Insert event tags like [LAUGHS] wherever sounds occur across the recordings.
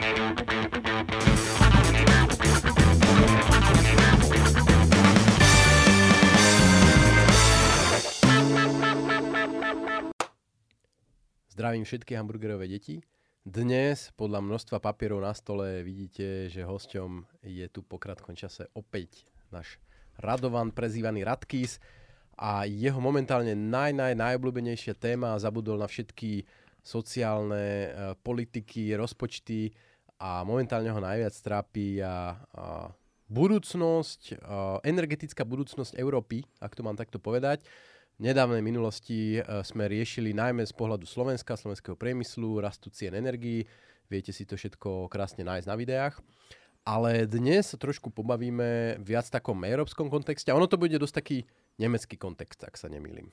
Zdravím všetky hamburgerové deti. Dnes podľa množstva papierov na stole vidíte, že hosťom je tu po krátkom čase opäť náš Radovan, prezývaný Radkis a jeho momentálne naj, naj, najobľúbenejšia téma zabudol na všetky sociálne e, politiky, rozpočty a momentálne ho najviac trápi a, a budúcnosť, a energetická budúcnosť Európy, ak to mám takto povedať nedávnej minulosti e, sme riešili najmä z pohľadu Slovenska, slovenského priemyslu, rastu cien energií. Viete si to všetko krásne nájsť na videách. Ale dnes sa trošku pobavíme viac v takom európskom kontexte. Ono to bude dosť taký nemecký kontext, ak sa nemýlim.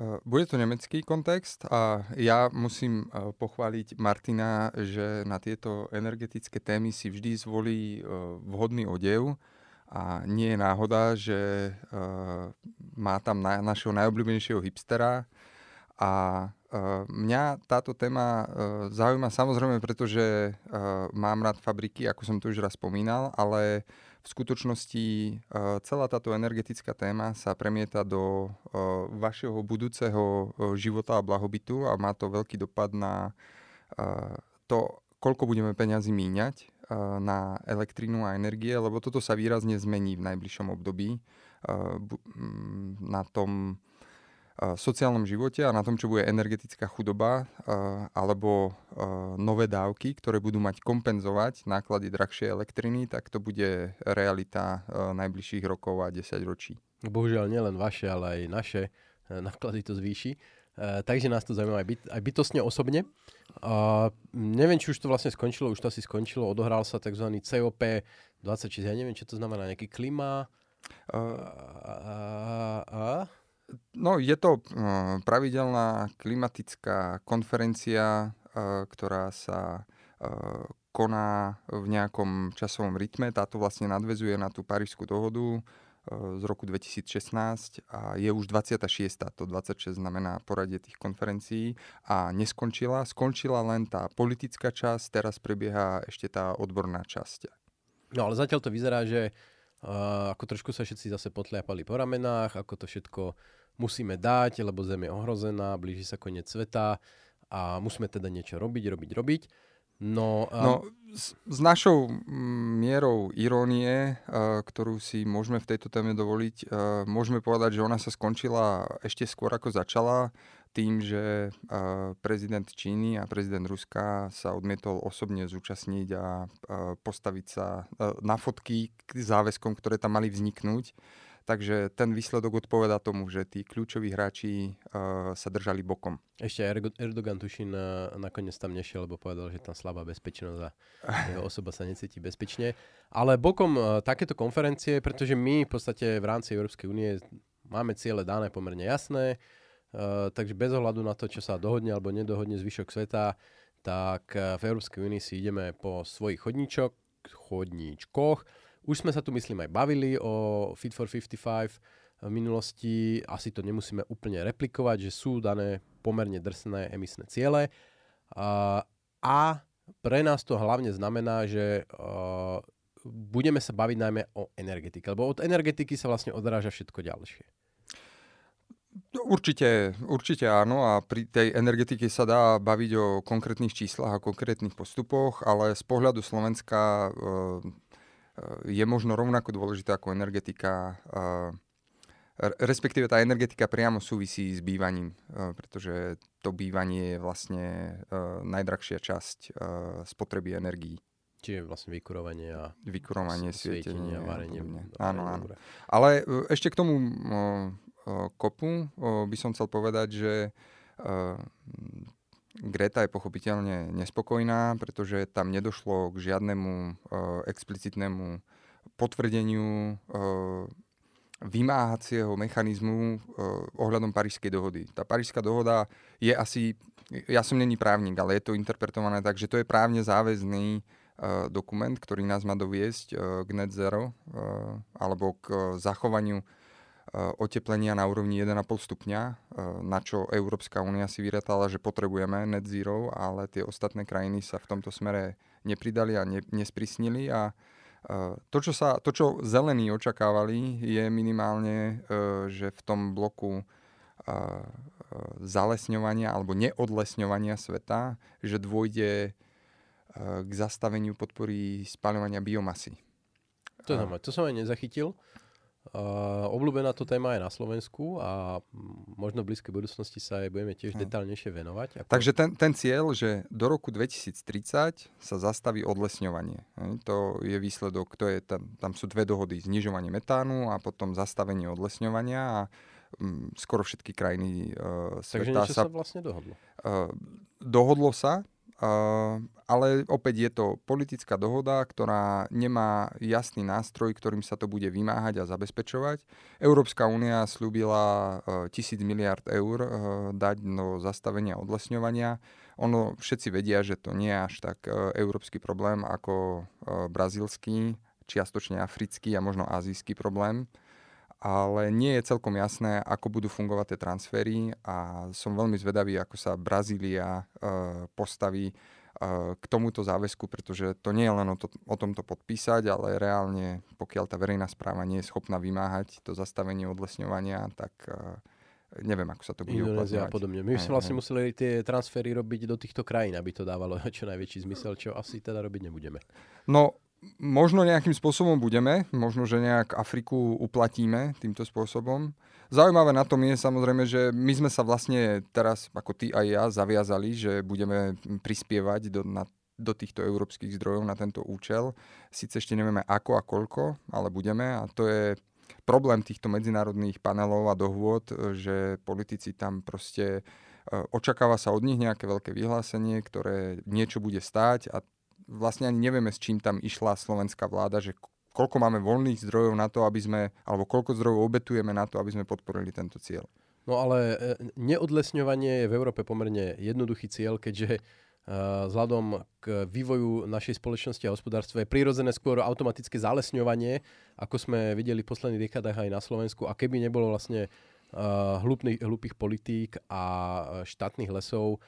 E, bude to nemecký kontext a ja musím e, pochváliť Martina, že na tieto energetické témy si vždy zvolí vhodný odev a nie je náhoda, že má tam na, našeho najobľúbenejšieho hipstera. A mňa táto téma zaujíma samozrejme, pretože mám rád fabriky, ako som to už raz spomínal, ale v skutočnosti uh, celá táto energetická téma sa premieta do uh, vašeho budúceho uh, života a blahobytu a má to veľký dopad na to, koľko budeme peňazí míňať na elektrínu a energie, lebo toto sa výrazne zmení v najbližšom období na tom sociálnom živote a na tom, čo bude energetická chudoba alebo nové dávky, ktoré budú mať kompenzovať náklady drahšej elektriny, tak to bude realita najbližších rokov a 10 ročí. Bohužiaľ nielen vaše, ale aj naše náklady to zvýši. Uh, takže nás to zaujíma aj, byt, aj bytostne osobne. Uh, neviem, či už to vlastne skončilo, už to asi skončilo, odohral sa tzv. COP 26, ja neviem, čo to znamená, nejaký klima. Uh, uh, uh, no, je to uh, pravidelná klimatická konferencia, uh, ktorá sa uh, koná v nejakom časovom rytme. Táto vlastne nadvezuje na tú Parížskú dohodu z roku 2016 a je už 26. To 26 znamená poradie tých konferencií a neskončila. Skončila len tá politická časť, teraz prebieha ešte tá odborná časť. No ale zatiaľ to vyzerá, že uh, ako trošku sa všetci zase potliapali po ramenách, ako to všetko musíme dať, lebo Zem je ohrozená, blíži sa koniec sveta a musíme teda niečo robiť, robiť, robiť. No, um... no s, s našou mierou irónie, uh, ktorú si môžeme v tejto téme dovoliť, uh, môžeme povedať, že ona sa skončila ešte skôr ako začala tým, že uh, prezident Číny a prezident Ruska sa odmietol osobne zúčastniť a postaviť sa na fotky k záväzkom, ktoré tam mali vzniknúť. Takže ten výsledok odpoveda tomu, že tí kľúčoví hráči uh, sa držali bokom. Ešte Erdogan tuším na, nakoniec tam nešiel, lebo povedal, že tam slabá bezpečnosť a [LAUGHS] jeho osoba sa necíti bezpečne. Ale bokom uh, takéto konferencie, pretože my v podstate v rámci Európskej únie máme ciele dané pomerne jasné, uh, takže bez ohľadu na to, čo sa dohodne alebo nedohodne zvyšok sveta, tak v Európskej únii si ideme po svojich chodníčok, chodníčkoch už sme sa tu, myslím, aj bavili o Fit for 55 v minulosti. Asi to nemusíme úplne replikovať, že sú dané pomerne drsné emisné ciele. A, a pre nás to hlavne znamená, že uh, budeme sa baviť najmä o energetike, lebo od energetiky sa vlastne odráža všetko ďalšie. Určite, určite áno a pri tej energetike sa dá baviť o konkrétnych číslach a konkrétnych postupoch, ale z pohľadu Slovenska Eh, je možno rovnako dôležitá ako energetika, eh, respektíve tá energetika priamo súvisí s bývaním, eh, pretože to bývanie je vlastne najdrahšia časť spotreby energií. Čiže vlastne vykurovanie a vykurovanie, svietenie, a varenie. Áno, áno. Ale ešte k tomu kopu by som chcel povedať, že Greta je pochopiteľne nespokojná, pretože tam nedošlo k žiadnemu uh, explicitnému potvrdeniu uh, vymáhacieho mechanizmu uh, ohľadom Parížskej dohody. Tá Parížská dohoda je asi, ja som není právnik, ale je to interpretované tak, že to je právne záväzný uh, dokument, ktorý nás má doviesť uh, k net zero uh, alebo k uh, zachovaniu oteplenia na úrovni 1,5 stupňa, na čo Európska únia si vyratala, že potrebujeme net zero, ale tie ostatné krajiny sa v tomto smere nepridali a ne, nesprísnili a to čo, sa, to, čo zelení očakávali, je minimálne, že v tom bloku zalesňovania alebo neodlesňovania sveta, že dôjde k zastaveniu podpory spaľovania biomasy. To, a... to som aj nezachytil. Uh, obľúbená to téma je na Slovensku a možno v blízkej budúcnosti sa aj budeme tiež no. detálnejšie venovať. Ako... Takže ten, ten cieľ, že do roku 2030 sa zastaví odlesňovanie. To je výsledok, to je, tam, tam sú dve dohody, znižovanie metánu a potom zastavenie odlesňovania a um, skoro všetky krajiny uh, sveta Takže niečo sa... sa vlastne dohodlo? Uh, dohodlo sa, ale opäť je to politická dohoda, ktorá nemá jasný nástroj, ktorým sa to bude vymáhať a zabezpečovať. Európska únia slúbila uh, tisíc miliard eur uh, dať do zastavenia odlesňovania. Ono všetci vedia, že to nie je až tak uh, európsky problém ako brazílsky, čiastočne africký a možno azijský problém ale nie je celkom jasné, ako budú fungovať tie transfery a som veľmi zvedavý, ako sa Brazília uh, postaví uh, k tomuto záväzku, pretože to nie je len o, to, o tomto podpísať, ale reálne, pokiaľ tá verejná správa nie je schopná vymáhať to zastavenie odlesňovania, tak uh, neviem, ako sa to bude Indonézia a podobne. My sme vlastne museli tie transfery robiť do týchto krajín, aby to dávalo [LAUGHS] čo najväčší zmysel, čo asi teda robiť nebudeme. No, možno nejakým spôsobom budeme, možno, že nejak Afriku uplatíme týmto spôsobom. Zaujímavé na tom je samozrejme, že my sme sa vlastne teraz, ako ty a ja, zaviazali, že budeme prispievať do, na, do týchto európskych zdrojov na tento účel. Sice ešte nevieme ako a koľko, ale budeme a to je problém týchto medzinárodných panelov a dohôd, že politici tam proste e, očakáva sa od nich nejaké veľké vyhlásenie, ktoré niečo bude stáť a vlastne ani nevieme, s čím tam išla slovenská vláda, že koľko máme voľných zdrojov na to, aby sme, alebo koľko zdrojov obetujeme na to, aby sme podporili tento cieľ. No ale e, neodlesňovanie je v Európe pomerne jednoduchý cieľ, keďže uh, vzhľadom k vývoju našej spoločnosti a hospodárstva je prirodzené skôr automatické zalesňovanie, ako sme videli v posledných dekádach aj na Slovensku. A keby nebolo vlastne uh, hlupných, hlupých politík a štátnych lesov,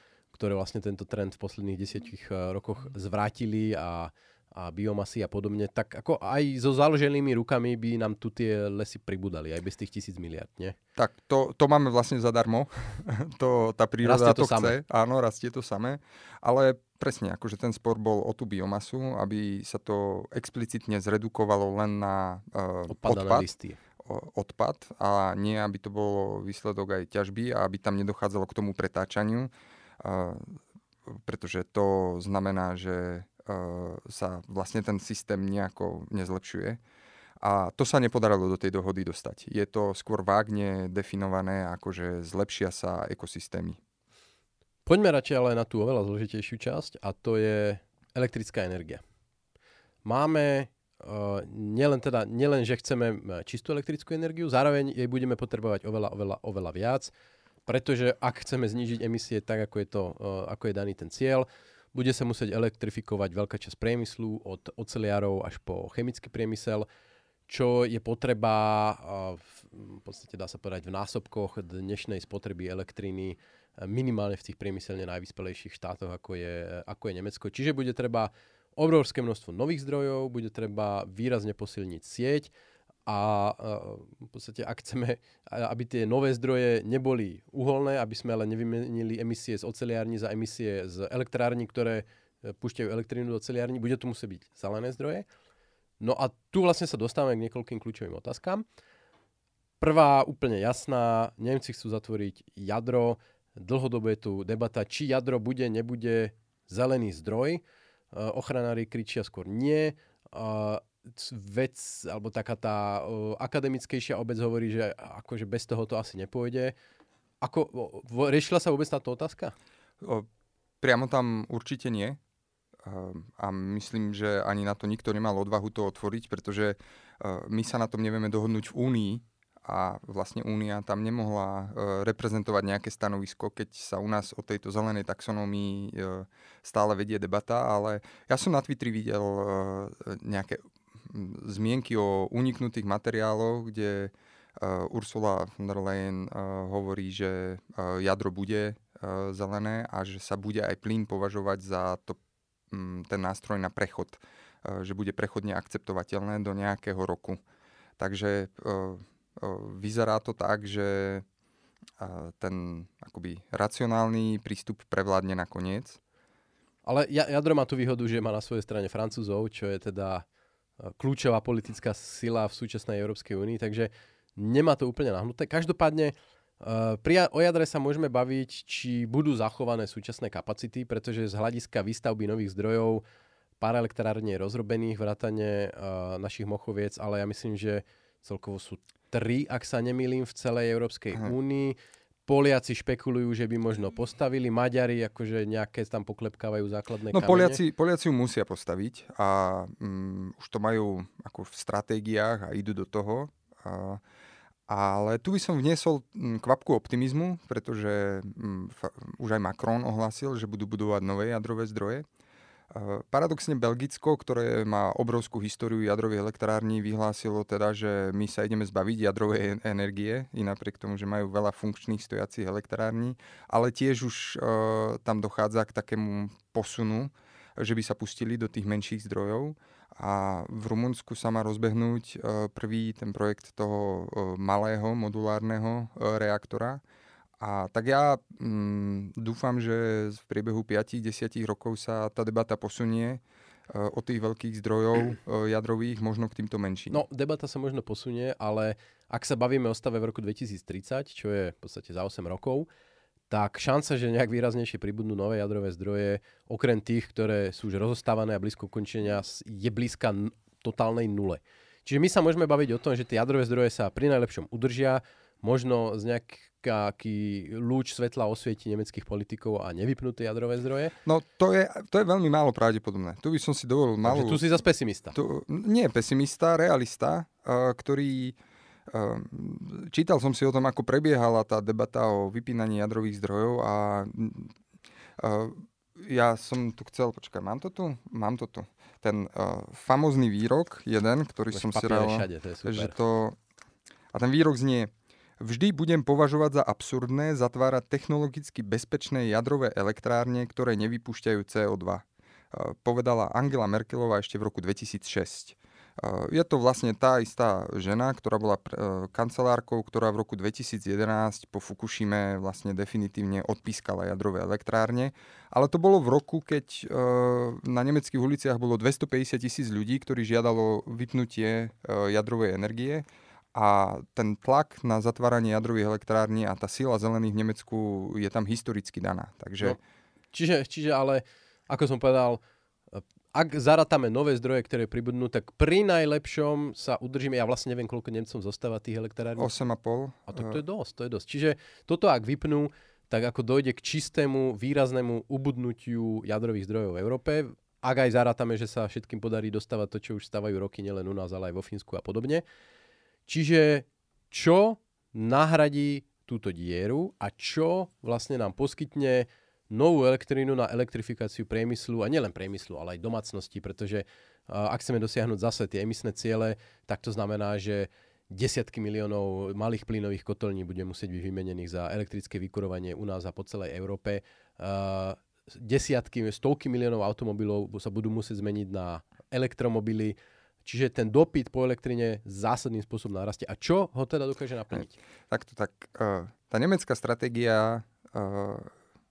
ktoré vlastne tento trend v posledných desiatich eh, rokoch zvrátili a, a biomasy a podobne, tak ako aj so založenými rukami by nám tu tie lesy pribudali, aj bez tých tisíc miliard, nie? Tak to, to máme vlastne zadarmo. [LAUGHS] to, tá príroda to, to chce. Samé. Áno, rastie to samé. Ale presne, akože ten spor bol o tú biomasu, aby sa to explicitne zredukovalo len na uh, odpad. listy odpad a nie, aby to bolo výsledok aj ťažby a aby tam nedochádzalo k tomu pretáčaniu pretože to znamená, že sa vlastne ten systém nejako nezlepšuje. A to sa nepodarilo do tej dohody dostať. Je to skôr vágne definované, ako že zlepšia sa ekosystémy. Poďme radšej ale na tú oveľa zložitejšiu časť a to je elektrická energia. Máme uh, nielen, teda, nielen, že chceme čistú elektrickú energiu, zároveň jej budeme potrebovať oveľa, oveľa, oveľa viac. Pretože ak chceme znížiť emisie tak, ako je, to, uh, ako je daný ten cieľ, bude sa musieť elektrifikovať veľká časť priemyslu, od oceliarov až po chemický priemysel, čo je potreba, v podstate dá sa povedať, v násobkoch dnešnej spotreby elektriny minimálne v tých priemyselne najvyspelejších štátoch, ako je, ako je Nemecko. Čiže bude treba obrovské množstvo nových zdrojov, bude treba výrazne posilniť sieť, a v podstate, ak chceme, aby tie nové zdroje neboli uholné, aby sme ale nevymenili emisie z oceliární za emisie z elektrární, ktoré e, púšťajú elektrínu do oceliární, bude to musieť byť zelené zdroje. No a tu vlastne sa dostávame k niekoľkým kľúčovým otázkam. Prvá úplne jasná, Nemci chcú zatvoriť jadro, dlhodobo je tu debata, či jadro bude, nebude zelený zdroj. E, ochranári kričia skôr nie vec, alebo taká tá uh, akademickejšia obec hovorí, že akože bez toho to asi nepôjde. Ako, uh, riešila sa vôbec táto otázka? O, priamo tam určite nie. Uh, a myslím, že ani na to nikto nemal odvahu to otvoriť, pretože uh, my sa na tom nevieme dohodnúť v Únii a vlastne Únia tam nemohla uh, reprezentovať nejaké stanovisko, keď sa u nás o tejto zelenej taxonomii uh, stále vedie debata, ale ja som na Twitteri videl nejaké zmienky o uniknutých materiáloch, kde Ursula von der Leyen hovorí, že jadro bude zelené a že sa bude aj plyn považovať za to, mm, ten nástroj na prechod, že bude prechodne akceptovateľné do nejakého roku. Takže vyzerá to tak, že ten akoby racionálny prístup prevládne nakoniec. Ale jadro má tú výhodu, že má na svojej strane Francúzov, čo je teda kľúčová politická sila v súčasnej Európskej únii, takže nemá to úplne nahnuté. Každopádne Uh, pri, o jadre sa môžeme baviť, či budú zachované súčasné kapacity, pretože z hľadiska výstavby nových zdrojov pár elektrárne rozrobených, vrátane uh, našich mochoviec, ale ja myslím, že celkovo sú tri, ak sa nemýlim, v celej Európskej únii. Poliaci špekulujú, že by možno postavili, Maďari akože nejaké tam poklepkávajú základné no, kamene. Poliaci, Poliaci ju musia postaviť a um, už to majú ako v stratégiách a idú do toho. A, ale tu by som vniesol mm, kvapku optimizmu, pretože um, fa, už aj Macron ohlásil, že budú budovať nové jadrové zdroje. Paradoxne Belgicko, ktoré má obrovskú históriu jadrových elektrární, vyhlásilo teda, že my sa ideme zbaviť jadrovej energie, i napriek tomu, že majú veľa funkčných stojacích elektrární, ale tiež už uh, tam dochádza k takému posunu, že by sa pustili do tých menších zdrojov. A v Rumunsku sa má rozbehnúť uh, prvý ten projekt toho uh, malého modulárneho uh, reaktora, a tak ja mm, dúfam, že v priebehu 5-10 rokov sa tá debata posunie uh, od tých veľkých zdrojov uh, jadrových možno k týmto menším. No, debata sa možno posunie, ale ak sa bavíme o stave v roku 2030, čo je v podstate za 8 rokov, tak šanca, že nejak výraznejšie pribudnú nové jadrové zdroje, okrem tých, ktoré sú už rozostávané a blízko končenia, je blízka n- totálnej nule. Čiže my sa môžeme baviť o tom, že tie jadrové zdroje sa pri najlepšom udržia, možno z nejaký lúč svetla osvieti nemeckých politikov a nevypnuté jadrové zdroje? No to je, to je veľmi málo pravdepodobné. Tu by som si dovolil malú... Takže tu si zase pesimista. Tu, nie pesimista, realista, uh, ktorý... Uh, čítal som si o tom, ako prebiehala tá debata o vypínaní jadrových zdrojov a uh, ja som tu chcel, počkaj, mám to tu? Mám to tu. Ten uh, famózny výrok, jeden, ktorý Máš som si dal, že to... A ten výrok znie, Vždy budem považovať za absurdné zatvárať technologicky bezpečné jadrové elektrárne, ktoré nevypúšťajú CO2. E, povedala Angela Merkelová ešte v roku 2006. E, je to vlastne tá istá žena, ktorá bola e, kancelárkou, ktorá v roku 2011 po Fukushime vlastne definitívne odpískala jadrové elektrárne. Ale to bolo v roku, keď na nemeckých uliciach bolo 250 tisíc ľudí, ktorí žiadalo vypnutie jadrovej energie a ten tlak na zatváranie jadrových elektrární a tá sila zelených v Nemecku je tam historicky daná. Takže... No, čiže, čiže ale, ako som povedal, ak zarátame nové zdroje, ktoré pribudnú, tak pri najlepšom sa udržíme, ja vlastne neviem, koľko Nemcom zostáva tých elektrární. 8,5. A to, to je dosť, to je dosť. Čiže toto ak vypnú, tak ako dojde k čistému, výraznému ubudnutiu jadrových zdrojov v Európe, ak aj zarátame, že sa všetkým podarí dostávať to, čo už stávajú roky nielen u nás, ale aj vo Fínsku a podobne, Čiže čo nahradí túto dieru a čo vlastne nám poskytne novú elektrínu na elektrifikáciu priemyslu a nielen priemyslu, ale aj domácnosti, pretože ak chceme dosiahnuť zase tie emisné ciele, tak to znamená, že desiatky miliónov malých plynových kotolní bude musieť byť vymenených za elektrické vykurovanie u nás a po celej Európe. Desiatky, stovky miliónov automobilov sa budú musieť zmeniť na elektromobily Čiže ten dopyt po elektrine zásadným spôsobom narastie. A čo ho teda dokáže naplniť? Takto, tak uh, tá nemecká stratégia uh,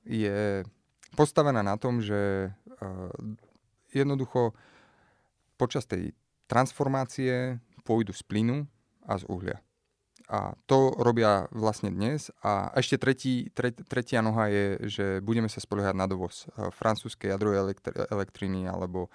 je postavená na tom, že uh, jednoducho počas tej transformácie pôjdu z plynu a z uhlia. A to robia vlastne dnes. A ešte tretí, tre, tretia noha je, že budeme sa spoliehať na dovoz eh, francúzskej jadrovej elektri- elektriny alebo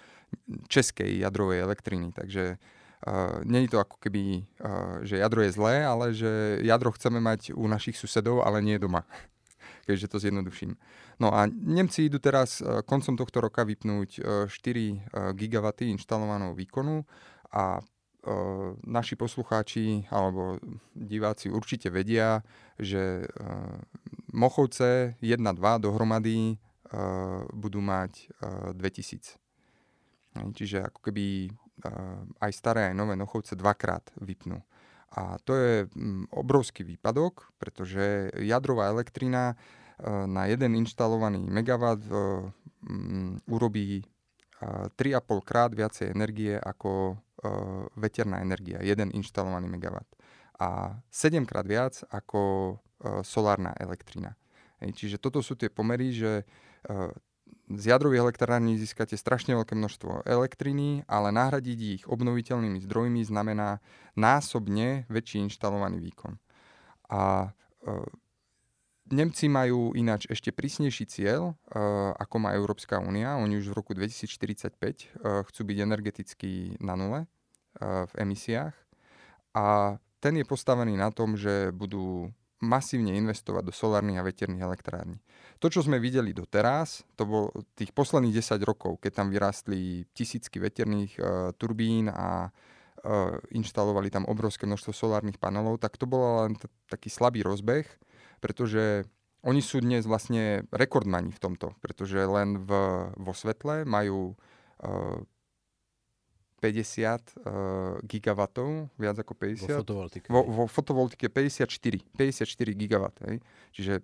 českej jadrovej elektriny. Takže uh, je to ako keby, uh, že jadro je zlé, ale že jadro chceme mať u našich susedov, ale nie doma. [LAUGHS] Keďže to zjednoduším. No a Nemci idú teraz koncom tohto roka vypnúť uh, 4 uh, gigawaty inštalovaného výkonu a naši poslucháči alebo diváci určite vedia, že Mochovce 1-2 dohromady budú mať 2000. Čiže ako keby aj staré, aj nové Nochovce dvakrát vypnú. A to je mm, obrovský výpadok, pretože jadrová elektrina na jeden inštalovaný megawatt mm, urobí 3,5 krát viacej energie ako veterná energia, jeden inštalovaný megawatt. A 7 krát viac ako solárna elektrina. Čiže toto sú tie pomery, že z jadrových elektrární získate strašne veľké množstvo elektriny, ale nahradiť ich obnoviteľnými zdrojmi znamená násobne väčší inštalovaný výkon. A e, Nemci majú ináč ešte prísnejší cieľ, e, ako má Európska únia. Oni už v roku 2045 e, chcú byť energeticky na nule e, v emisiách. A ten je postavený na tom, že budú masívne investovať do solárnych a veterných elektrární. To, čo sme videli doteraz, to bol tých posledných 10 rokov, keď tam vyrástli tisícky veterných uh, turbín a uh, inštalovali tam obrovské množstvo solárnych panelov, tak to bol len t- taký slabý rozbeh, pretože oni sú dnes vlastne rekordmani v tomto, pretože len v, vo svetle majú uh, 50 uh, gigawatov, viac ako 50. Vo fotovoltike. Vo, vo fotovoltike 54, 54 gigawatt. Hej. Čiže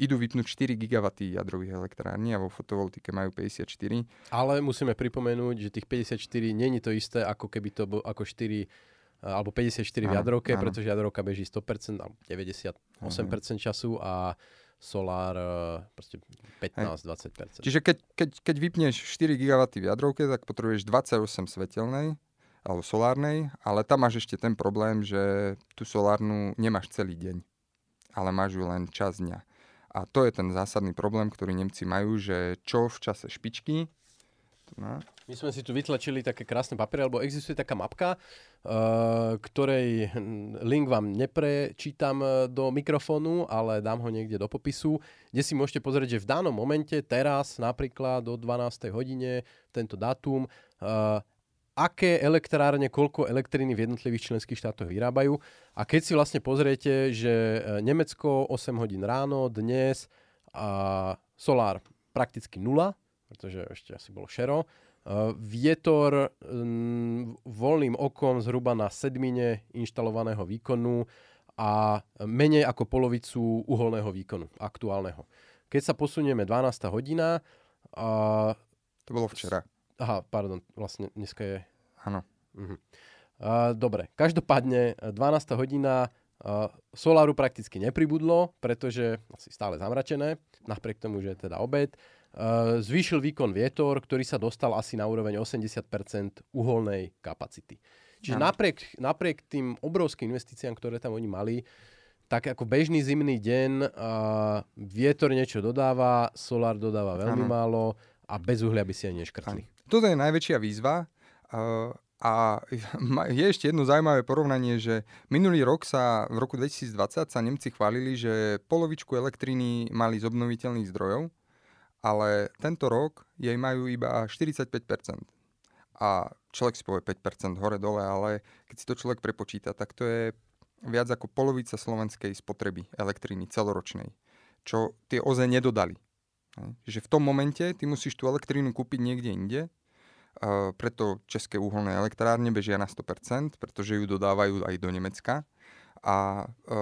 idú vypnúť 4 gigawaty jadrových elektrární a vo fotovoltike majú 54. Ale musíme pripomenúť, že tých 54 není to isté, ako keby to bolo ako 4 alebo 54 v jadrovke, áno. pretože jadrovka beží 100% alebo 98% áno. času a solár e, proste 15-20%. Čiže keď, keď, keď vypneš 4 GW v jadrovke, tak potrebuješ 28 svetelnej alebo solárnej, ale tam máš ešte ten problém, že tú solárnu nemáš celý deň, ale máš ju len čas dňa. A to je ten zásadný problém, ktorý Nemci majú, že čo v čase špičky, No. My sme si tu vytlačili také krásne papiere, alebo existuje taká mapka, uh, ktorej link vám neprečítam eh, do mikrofónu, ale dám ho niekde do popisu, kde si môžete pozrieť, že v danom momente, teraz napríklad do 12. hodine, tento dátum, uh, aké elektrárne, koľko elektriny v jednotlivých členských štátoch vyrábajú. A keď si vlastne pozriete, že Nemecko 8 hodín ráno, dnes a solár prakticky nula, pretože ešte asi bolo šero. Uh, vietor um, voľným okom zhruba na sedmine inštalovaného výkonu a menej ako polovicu uholného výkonu aktuálneho. Keď sa posunieme 12. hodina... Uh, to bolo včera. Aha, pardon, vlastne dneska je... Áno. Uh-huh. Uh, dobre, každopádne 12. hodina uh, soláru prakticky nepribudlo, pretože asi stále zamračené, napriek tomu, že je teda obed. Eh, zvýšil výkon vietor, ktorý sa dostal asi na úroveň 80% uholnej kapacity. Čiže napriek, napriek tým obrovským investíciám, ktoré tam oni mali, tak ako bežný zimný deň uh, vietor niečo dodáva, solár dodáva veľmi ano. málo a bez uhlia by si aj neškrtli. Ano. Toto je najväčšia výzva uh, a je ešte jedno zaujímavé porovnanie, že minulý rok sa, v roku 2020 sa Nemci chválili, že polovičku elektriny mali z obnoviteľných zdrojov, ale tento rok jej majú iba 45%. A človek si povie 5% hore-dole, ale keď si to človek prepočíta, tak to je viac ako polovica slovenskej spotreby elektriny celoročnej, čo tie OZE nedodali. Že v tom momente ty musíš tú elektrínu kúpiť niekde inde, uh, preto české uholné elektrárne bežia na 100%, pretože ju dodávajú aj do Nemecka a e,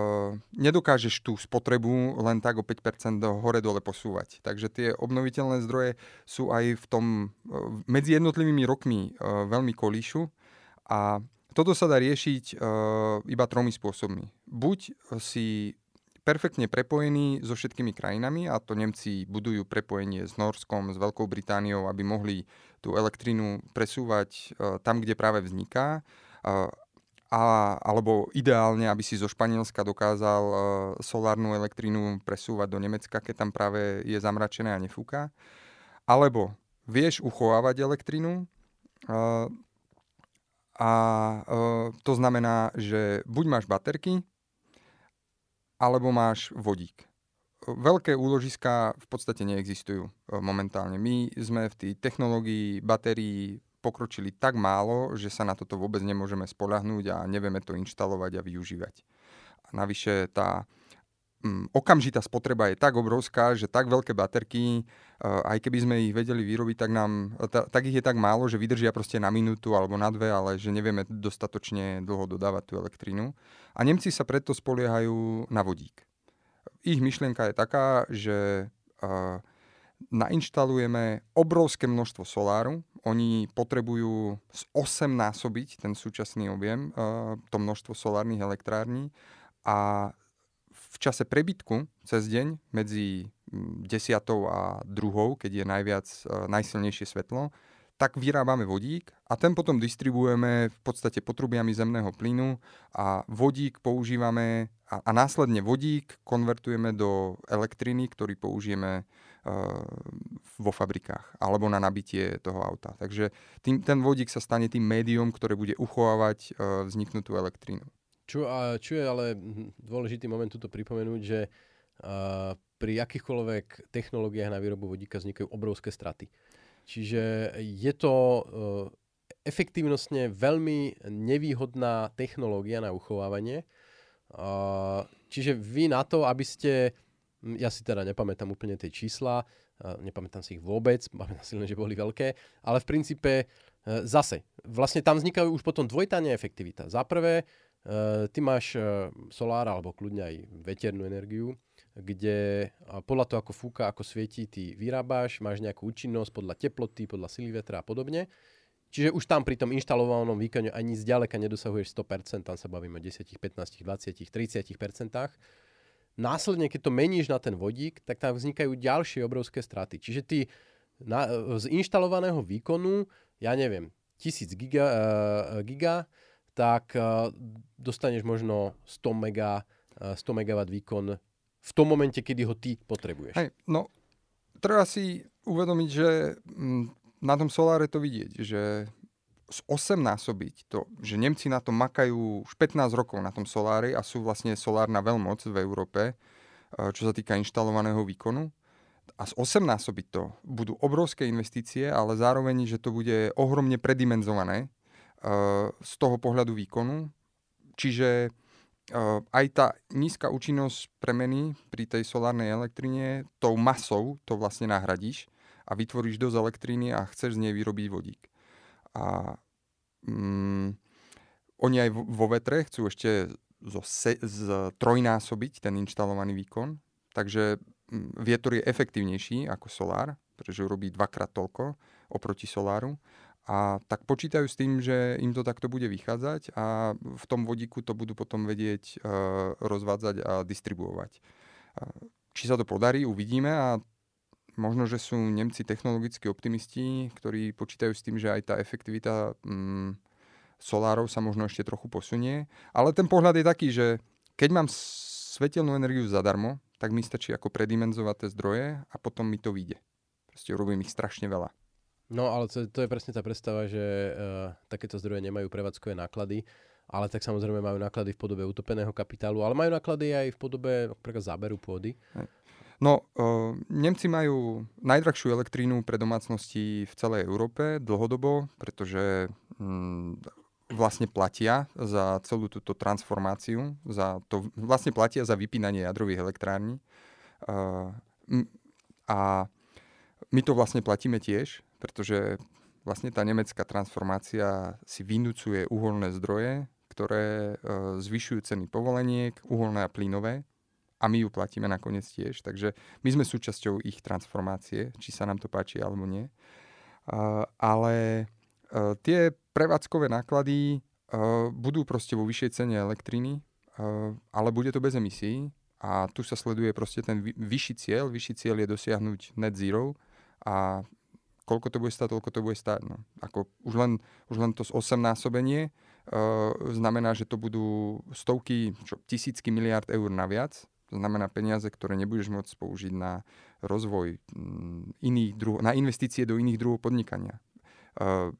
nedokážeš tú spotrebu len tak o 5% hore-dole posúvať. Takže tie obnoviteľné zdroje sú aj v tom, e, medzi jednotlivými rokmi e, veľmi kolíšu a toto sa dá riešiť e, iba tromi spôsobmi. Buď si perfektne prepojený so všetkými krajinami a to Nemci budujú prepojenie s Norskom, s Veľkou Britániou, aby mohli tú elektrínu presúvať e, tam, kde práve vzniká. E, a, alebo ideálne, aby si zo Španielska dokázal uh, solárnu elektrínu presúvať do Nemecka, keď tam práve je zamračené a nefúka. Alebo vieš uchovávať elektrínu uh, a uh, to znamená, že buď máš baterky, alebo máš vodík. Veľké úložiska v podstate neexistujú momentálne. My sme v tej technológii batérií pokročili tak málo, že sa na toto vôbec nemôžeme spolahnúť a nevieme to inštalovať a využívať. A navyše tá mm, okamžitá spotreba je tak obrovská, že tak veľké baterky, aj keby sme ich vedeli vyrobiť, tak, nám, tak ich je tak málo, že vydržia proste na minútu alebo na dve, ale že nevieme dostatočne dlho dodávať tú elektrínu. A Nemci sa preto spoliehajú na vodík. Ich myšlienka je taká, že nainštalujeme obrovské množstvo soláru. Oni potrebujú 8 násobiť ten súčasný objem, to množstvo solárnych elektrární a v čase prebytku cez deň medzi 10. a 2. keď je najviac, najsilnejšie svetlo, tak vyrábame vodík a ten potom distribuujeme v podstate potrubiami zemného plynu a vodík používame a, a následne vodík konvertujeme do elektriny, ktorý použijeme vo fabrikách alebo na nabitie toho auta. Takže tým, ten vodík sa stane tým médium, ktoré bude uchovávať uh, vzniknutú elektrínu. Čo, čo je ale dôležitý moment tuto pripomenúť, že uh, pri akýchkoľvek technológiách na výrobu vodíka vznikajú obrovské straty. Čiže je to uh, efektívnostne veľmi nevýhodná technológia na uchovávanie. Čiže vy na to, aby ste, hm, ja si teda nepamätám úplne tie čísla, nepamätám si ich vôbec, pamätám si len, že boli veľké, ale v princípe uh, zase, vlastne tam vznikajú už potom dvojitá neefektivita. Za prvé, uh, ty máš uh, solár alebo kľudne aj veternú energiu, kde podľa toho, ako fúka, ako svieti, ty vyrábaš, máš nejakú účinnosť podľa teploty, podľa sily vetra a podobne. Čiže už tam pri tom inštalovanom výkone ani zďaleka nedosahuješ 100%, tam sa bavíme o 10, 15, 20, 30%. Následne, keď to meníš na ten vodík, tak tam vznikajú ďalšie obrovské straty. Čiže ty na, z inštalovaného výkonu, ja neviem, 1000 giga, uh, giga tak uh, dostaneš možno 100 mega, uh, 100 MW výkon v tom momente, kedy ho ty potrebuješ. Hej, no, treba si uvedomiť, že mm, na tom soláre to vidieť, že z 8 násobiť to, že Nemci na to makajú už 15 rokov na tom solári a sú vlastne solárna veľmoc v Európe, e, čo sa týka inštalovaného výkonu. A z 8 násobiť to budú obrovské investície, ale zároveň, že to bude ohromne predimenzované uh, z toho pohľadu výkonu. Čiže Uh, aj tá nízka účinnosť premeny pri tej solárnej elektrine, tou masou to vlastne nahradíš a vytvoríš dosť elektriny a chceš z nej vyrobiť vodík. A um, oni aj vo vetre chcú ešte zo se, z trojnásobiť ten inštalovaný výkon, takže um, vietor je efektívnejší ako solár, pretože robí dvakrát toľko oproti soláru a tak počítajú s tým, že im to takto bude vychádzať a v tom vodíku to budú potom vedieť uh, rozvádzať a distribuovať. Uh, či sa to podarí, uvidíme a možno, že sú Nemci technologickí optimisti, ktorí počítajú s tým, že aj tá efektivita um, solárov sa možno ešte trochu posunie. Ale ten pohľad je taký, že keď mám svetelnú energiu zadarmo, tak mi stačí ako predimenzovať tie zdroje a potom mi to vyjde. Proste robím ich strašne veľa. No ale to, to je presne tá predstava, že uh, takéto zdroje nemajú prevádzkové náklady, ale tak samozrejme majú náklady v podobe utopeného kapitálu, ale majú náklady aj v podobe napríklad záberu pôdy. No, uh, Nemci majú najdrahšiu elektrínu pre domácnosti v celej Európe dlhodobo, pretože mm, vlastne platia za celú túto transformáciu, za to, vlastne platia za vypínanie jadrových elektrární. Uh, a my to vlastne platíme tiež, pretože vlastne tá nemecká transformácia si vynúcuje uholné zdroje, ktoré e, zvyšujú ceny povoleniek, uholné a plynové, a my ju platíme nakoniec tiež. Takže my sme súčasťou ich transformácie, či sa nám to páči alebo nie. Ale uh, tie prevádzkové náklady uh, budú proste vo vyššej cene elektriny, uh, ale bude to bez emisí a tu sa sleduje proste ten vyšší cieľ. Vyšší cieľ je dosiahnuť net zero a koľko to bude stať, toľko to bude stať. No. Ako už, len, už len to 8 násobenie uh, znamená, že to budú stovky, čo, tisícky miliard eur naviac. To znamená peniaze, ktoré nebudeš môcť použiť na rozvoj m, iných druh- na investície do iných druhov podnikania. Uh,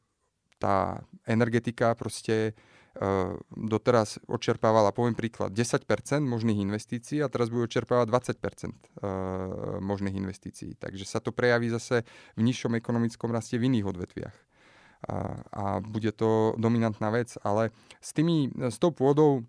tá energetika proste uh, doteraz odčerpávala, poviem príklad, 10% možných investícií a teraz bude odčerpávať 20% uh, možných investícií. Takže sa to prejaví zase v nižšom ekonomickom raste v iných odvetviach. A, a bude to dominantná vec, ale s, tými, s tou pôdou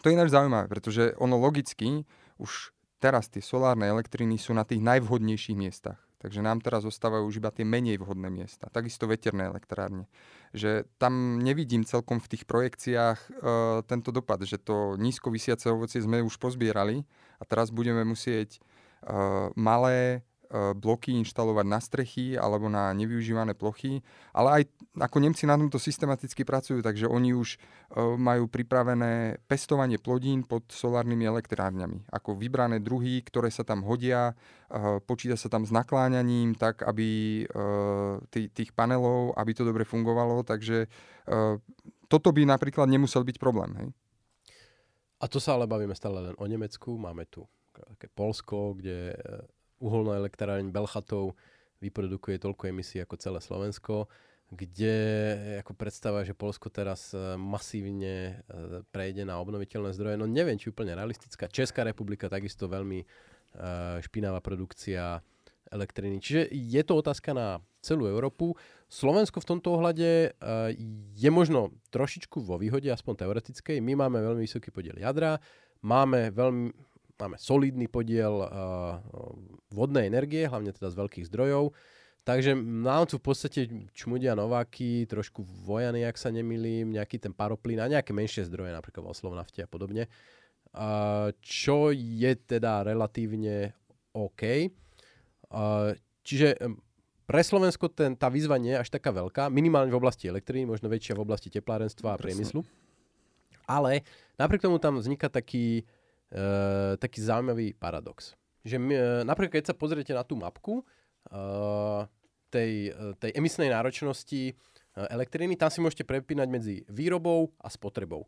to je ináč zaujímavé, pretože ono logicky už teraz tie solárne elektriny sú na tých najvhodnejších miestach. Takže nám teraz zostávajú už iba tie menej vhodné miesta. Takisto veterné elektrárne. Že tam nevidím celkom v tých projekciách e, tento dopad, že to nízko vysiace ovocie sme už pozbierali a teraz budeme musieť e, malé bloky inštalovať na strechy alebo na nevyužívané plochy, ale aj ako Nemci na tomto systematicky pracujú, takže oni už e, majú pripravené pestovanie plodín pod solárnymi elektrárňami. Ako vybrané druhy, ktoré sa tam hodia, e, počíta sa tam s nakláňaním, tak aby tých panelov, aby to dobre fungovalo, takže toto by napríklad nemusel byť problém. Hej? A to sa ale bavíme stále len o Nemecku. Máme tu také Polsko, kde uholná elektráreň Belchatov vyprodukuje toľko emisí ako celé Slovensko, kde ako predstava, že Polsko teraz e, masívne e, prejde na obnoviteľné zdroje, no neviem, či úplne realistická. Česká republika takisto veľmi e, špinavá produkcia elektriny. Čiže je to otázka na celú Európu. Slovensko v tomto ohľade je možno trošičku vo výhode, aspoň teoretickej. My máme veľmi vysoký podiel jadra, máme veľmi máme solidný podiel uh, vodnej energie, hlavne teda z veľkých zdrojov. Takže nám tu v podstate čmudia Nováky, trošku vojany, ak sa nemilím, nejaký ten paroplín a nejaké menšie zdroje, napríklad oslovnafte a podobne. Uh, čo je teda relatívne OK. Uh, čiže pre Slovensko ten, tá výzva nie je až taká veľká, minimálne v oblasti elektriny, možno väčšia v oblasti teplárenstva a priemyslu. Ale napriek tomu tam vzniká taký, uh, taký zaujímavý paradox. Že my, uh, napríklad, keď sa pozriete na tú mapku uh, tej, uh, tej emisnej náročnosti uh, elektriny, tam si môžete prepínať medzi výrobou a spotrebou.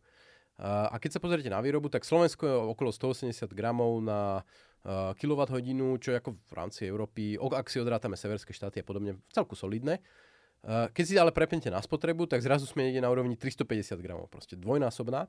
Uh, a keď sa pozriete na výrobu, tak Slovensko je okolo 180 gramov na uh, kWh, čo je ako v rámci Európy, ak si odrátame severské štáty a podobne, celku solidné. Uh, keď si ale prepnete na spotrebu, tak zrazu sme niekde na úrovni 350 gramov, proste dvojnásobná.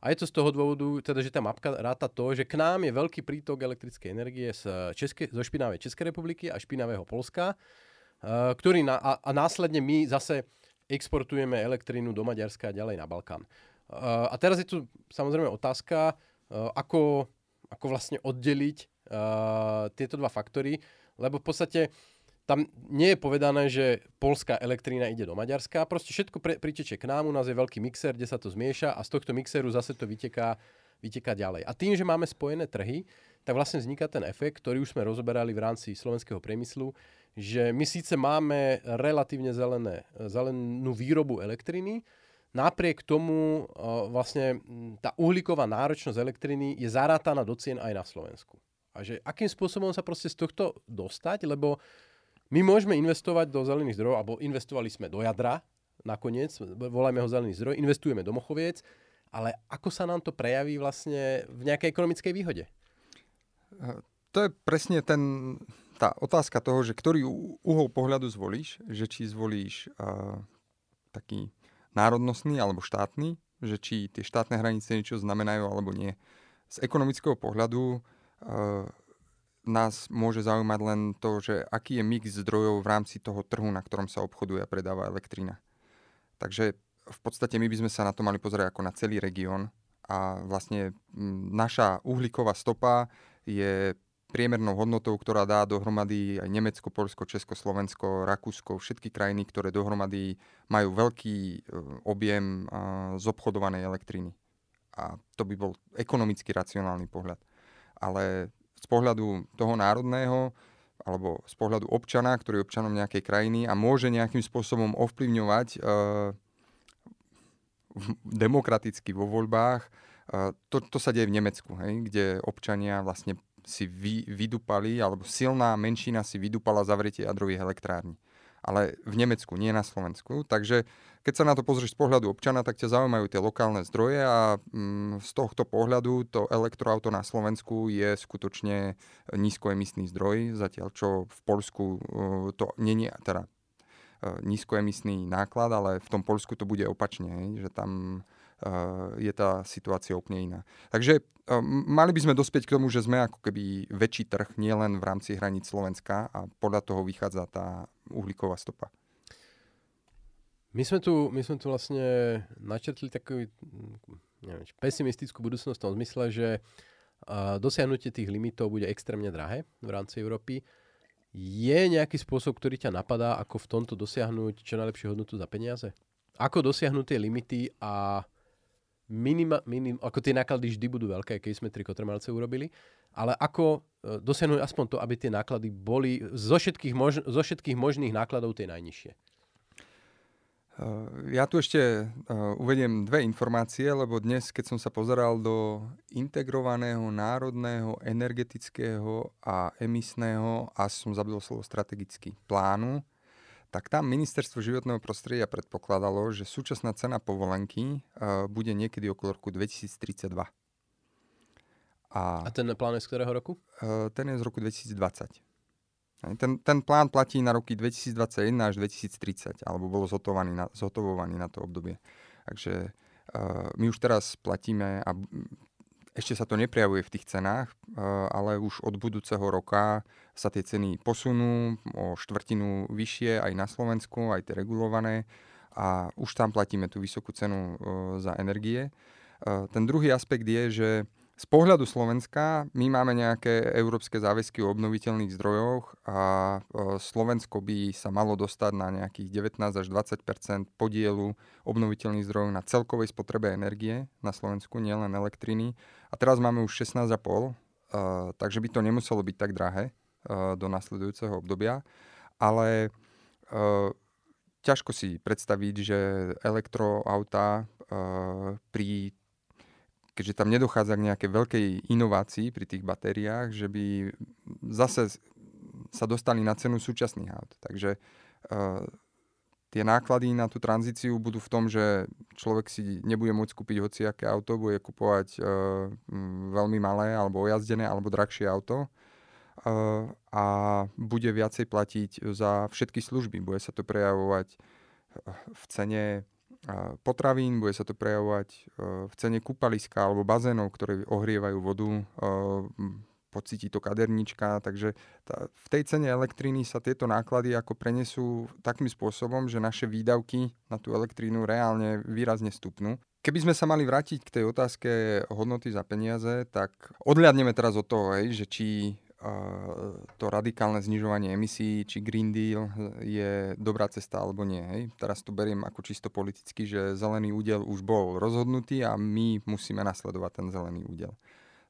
A je to z toho dôvodu, teda, že tá mapka ráta to, že k nám je veľký prítok elektrickej energie z Českej, zo špinavej Českej republiky a špinavého Polska, uh, ktorý na, a, a následne my zase exportujeme elektrínu do Maďarska a ďalej na Balkán. Uh, a teraz je tu samozrejme otázka, uh, ako, ako vlastne oddeliť uh, tieto dva faktory, lebo v podstate tam nie je povedané, že polská elektrína ide do Maďarska, proste všetko pre, pritečie k nám, u nás je veľký mixer, kde sa to zmieša a z tohto mixeru zase to vyteká, vyteká ďalej. A tým, že máme spojené trhy, tak vlastne vzniká ten efekt, ktorý už sme rozoberali v rámci slovenského priemyslu, že my síce máme relatívne zelené, zelenú výrobu elektriny, napriek tomu vlastne tá uhlíková náročnosť elektriny je zarátaná do cien aj na Slovensku. A že akým spôsobom sa proste z tohto dostať, lebo my môžeme investovať do zelených zdrojov, alebo investovali sme do jadra nakoniec, volajme ho zelený zdroj, investujeme do Mochoviec, ale ako sa nám to prejaví vlastne v nejakej ekonomickej výhode? To je presne ten, tá otázka toho, že ktorý uhol pohľadu zvolíš, že či zvolíš uh, taký národnostný alebo štátny, že či tie štátne hranice niečo znamenajú alebo nie. Z ekonomického pohľadu uh, nás môže zaujímať len to, že aký je mix zdrojov v rámci toho trhu, na ktorom sa obchoduje a predáva elektrina. Takže v podstate my by sme sa na to mali pozrieť ako na celý región a vlastne naša uhlíková stopa je priemernou hodnotou, ktorá dá dohromady aj Nemecko, Polsko, Česko, Slovensko, Rakúsko, všetky krajiny, ktoré dohromady majú veľký e, objem zobchodovanej elektriny. A to by bol ekonomicky racionálny pohľad. Ale z pohľadu toho národného alebo z pohľadu občana, ktorý je občanom nejakej krajiny a môže nejakým spôsobom ovplyvňovať uh, demokraticky vo voľbách. Uh, to, to sa deje v Nemecku, hej, kde občania vlastne si vy, vydupali, alebo silná menšina si vydupala zavretie jadrových elektrární ale v Nemecku, nie na Slovensku. Takže keď sa na to pozrieš z pohľadu občana, tak ťa zaujímajú tie lokálne zdroje a mm, z tohto pohľadu to elektroauto na Slovensku je skutočne nízkoemisný zdroj, zatiaľ čo v Polsku uh, to je teda uh, nízkoemisný náklad, ale v tom Polsku to bude opačne, že tam uh, je tá situácia úplne iná. Takže mali by sme dospieť k tomu, že sme ako keby väčší trh, nielen v rámci hraníc Slovenska a podľa toho vychádza tá uhlíková stopa. My sme tu, my sme tu vlastne načrtli takú neviem, pesimistickú budúcnosť v tom zmysle, že dosiahnutie tých limitov bude extrémne drahé v rámci Európy. Je nejaký spôsob, ktorý ťa napadá, ako v tomto dosiahnuť čo najlepšiu hodnotu za peniaze? Ako dosiahnuť tie limity a minima, minim, ako tie náklady vždy budú veľké, keď sme tri kotrmalce urobili, ale ako e, dosiahnuť aspoň to, aby tie náklady boli zo všetkých, mož, zo všetkých možných nákladov tie najnižšie? Eh, ja tu ešte eh, uvediem dve informácie, lebo dnes, keď som sa pozeral do integrovaného národného energetického a emisného, a som zabil slovo strategický, plánu, tak tam ministerstvo životného prostredia predpokladalo, že súčasná cena povolenky eh, bude niekedy okolo roku 2032. A, a ten plán je z ktorého roku? Ten je z roku 2020. Ten, ten plán platí na roky 2021 až 2030, alebo bol zhotovovaný na, zhotovovaný na to obdobie. Takže uh, my už teraz platíme a ešte sa to neprejavuje v tých cenách, uh, ale už od budúceho roka sa tie ceny posunú o štvrtinu vyššie aj na Slovensku, aj tie regulované a už tam platíme tú vysokú cenu uh, za energie. Ten druhý aspekt je, že z pohľadu Slovenska my máme nejaké európske záväzky o obnoviteľných zdrojoch a e, Slovensko by sa malo dostať na nejakých 19 až 20 podielu obnoviteľných zdrojov na celkovej spotrebe energie na Slovensku, nielen elektriny. A teraz máme už 16,5, e, takže by to nemuselo byť tak drahé e, do nasledujúceho obdobia. Ale ťažko si predstaviť, že elektroauta pri keďže tam nedochádza k nejakej veľkej inovácii pri tých batériách, že by zase sa dostali na cenu súčasných aut. Takže uh, tie náklady na tú tranzíciu budú v tom, že človek si nebude môcť kúpiť hociaké auto, bude kupovať uh, veľmi malé alebo ojazdené alebo drahšie auto uh, a bude viacej platiť za všetky služby. Bude sa to prejavovať v cene potravín, bude sa to prejavovať e, v cene kúpaliska alebo bazénov, ktoré ohrievajú vodu, e, pocíti to kadernička, takže tá, v tej cene elektriny sa tieto náklady ako prenesú takým spôsobom, že naše výdavky na tú elektrínu reálne výrazne stupnú. Keby sme sa mali vrátiť k tej otázke hodnoty za peniaze, tak odliadneme teraz od toho, hej, že či to radikálne znižovanie emisí, či Green Deal je dobrá cesta alebo nie. Hej. Teraz to beriem ako čisto politicky, že zelený údel už bol rozhodnutý a my musíme nasledovať ten zelený údel.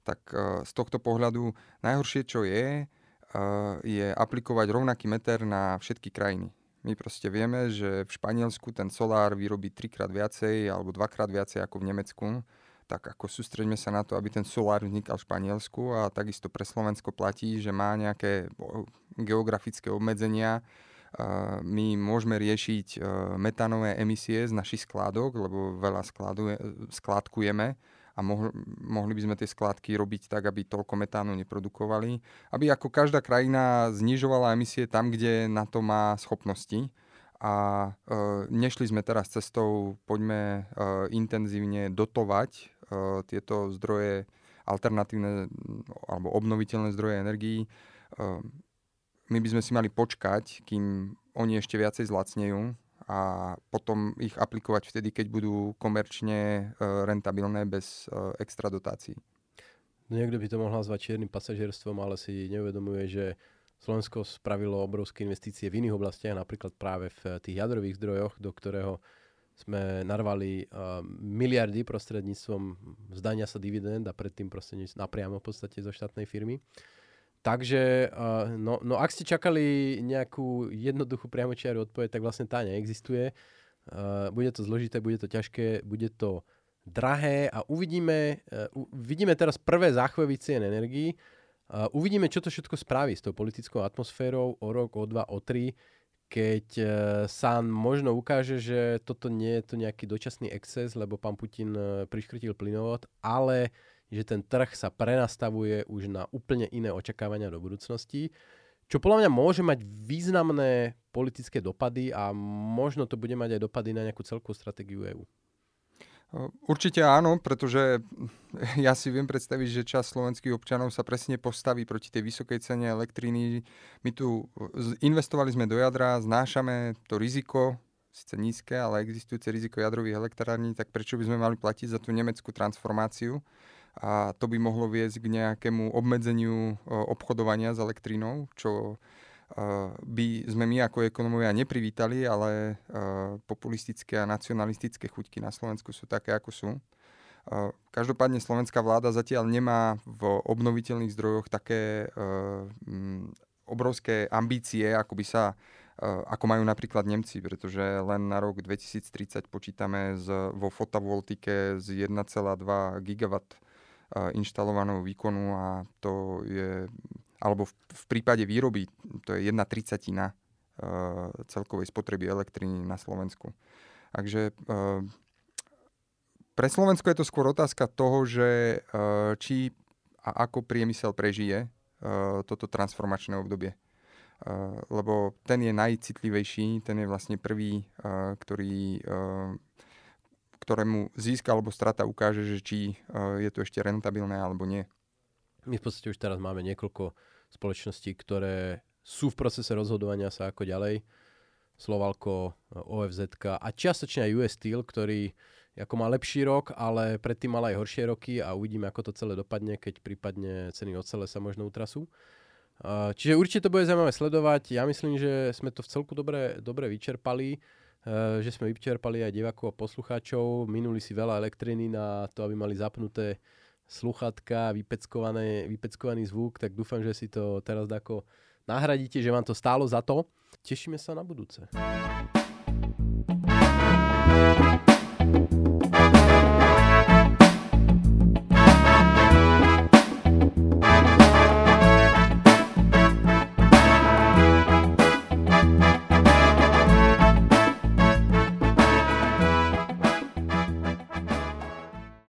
Tak z tohto pohľadu najhoršie, čo je, je aplikovať rovnaký meter na všetky krajiny. My proste vieme, že v Španielsku ten solár vyrobí trikrát viacej alebo dvakrát viacej ako v Nemecku tak ako sústreďme sa na to, aby ten solár vznikal v Španielsku a takisto pre Slovensko platí, že má nejaké geografické obmedzenia. My môžeme riešiť metanové emisie z našich skládok, lebo veľa skládkujeme a mohli by sme tie skládky robiť tak, aby toľko metánu neprodukovali. Aby ako každá krajina znižovala emisie tam, kde na to má schopnosti a e, nešli sme teraz cestou, poďme e, intenzívne dotovať tieto zdroje, alternatívne alebo obnoviteľné zdroje energií, uh, my by sme si mali počkať, kým oni ešte viacej zlacnejú a potom ich aplikovať vtedy, keď budú komerčne uh, rentabilné bez extra dotácií. No niekto by to mohol nazvať čiernym pasažierstvom, ale si neuvedomuje, že Slovensko spravilo obrovské investície v iných oblastiach, napríklad práve v tých jadrových zdrojoch, do ktorého sme narvali uh, miliardy prostredníctvom zdania sa dividend a predtým prostredníctvom napriamo v podstate zo štátnej firmy. Takže, uh, no, no ak ste čakali nejakú jednoduchú priamočiaru odpoveď, tak vlastne tá neexistuje. Uh, bude to zložité, bude to ťažké, bude to drahé a uvidíme, uh, vidíme teraz prvé záchvevy cien energií. Uh, uvidíme, čo to všetko spraví s tou politickou atmosférou o rok, o dva, o tri keď e, sa možno ukáže, že toto nie je to nejaký dočasný exces, lebo pán Putin e, priškrtil plynovod, ale že ten trh sa prenastavuje už na úplne iné očakávania do budúcnosti, čo podľa mňa môže mať významné politické dopady a možno to bude mať aj dopady na nejakú celkovú stratégiu EÚ. Určite áno, pretože [LAUGHS] ja si viem predstaviť, že čas slovenských občanov sa presne postaví proti tej vysokej cene elektriny. My tu investovali sme do jadra, znášame to riziko, síce nízke, ale existujúce riziko jadrových elektrární, tak prečo by sme mali platiť za tú nemeckú transformáciu? a to by mohlo viesť k nejakému obmedzeniu obchodovania s elektrínou, čo by sme my ako ekonomovia neprivítali, ale populistické a nacionalistické chuťky na Slovensku sú také, ako sú. Každopádne slovenská vláda zatiaľ nemá v obnoviteľných zdrojoch také obrovské ambície, ako by sa ako majú napríklad Nemci, pretože len na rok 2030 počítame z, vo fotovoltike z 1,2 gigawatt inštalovaného výkonu a to je, alebo v, v prípade výroby, to je jedna tricatina celkovej spotreby elektriny na Slovensku. Takže pre Slovensko je to skôr otázka toho, že či a ako priemysel prežije toto transformačné obdobie. Eh, lebo ten je najcitlivejší, ten je vlastne prvý, eh, ktorý, eh, ktorému získ alebo strata ukáže, že či je to ešte rentabilné alebo nie. My v podstate už teraz máme niekoľko spoločností, ktoré sú v procese rozhodovania sa ako ďalej. Slovalko, OFZ a čiastočne aj US Steel, ktorý ako má lepší rok, ale predtým mal aj horšie roky a uvidíme, ako to celé dopadne, keď prípadne ceny ocele sa možno utrasú. Čiže určite to bude zaujímavé sledovať. Ja myslím, že sme to v celku dobre, dobre vyčerpali, e, že sme vyčerpali aj divákov a poslucháčov. Minuli si veľa elektriny na to, aby mali zapnuté sluchatka, vypeckovaný zvuk, tak dúfam, že si to teraz ako nahradíte, že vám to stálo za to. Tešíme sa na budúce.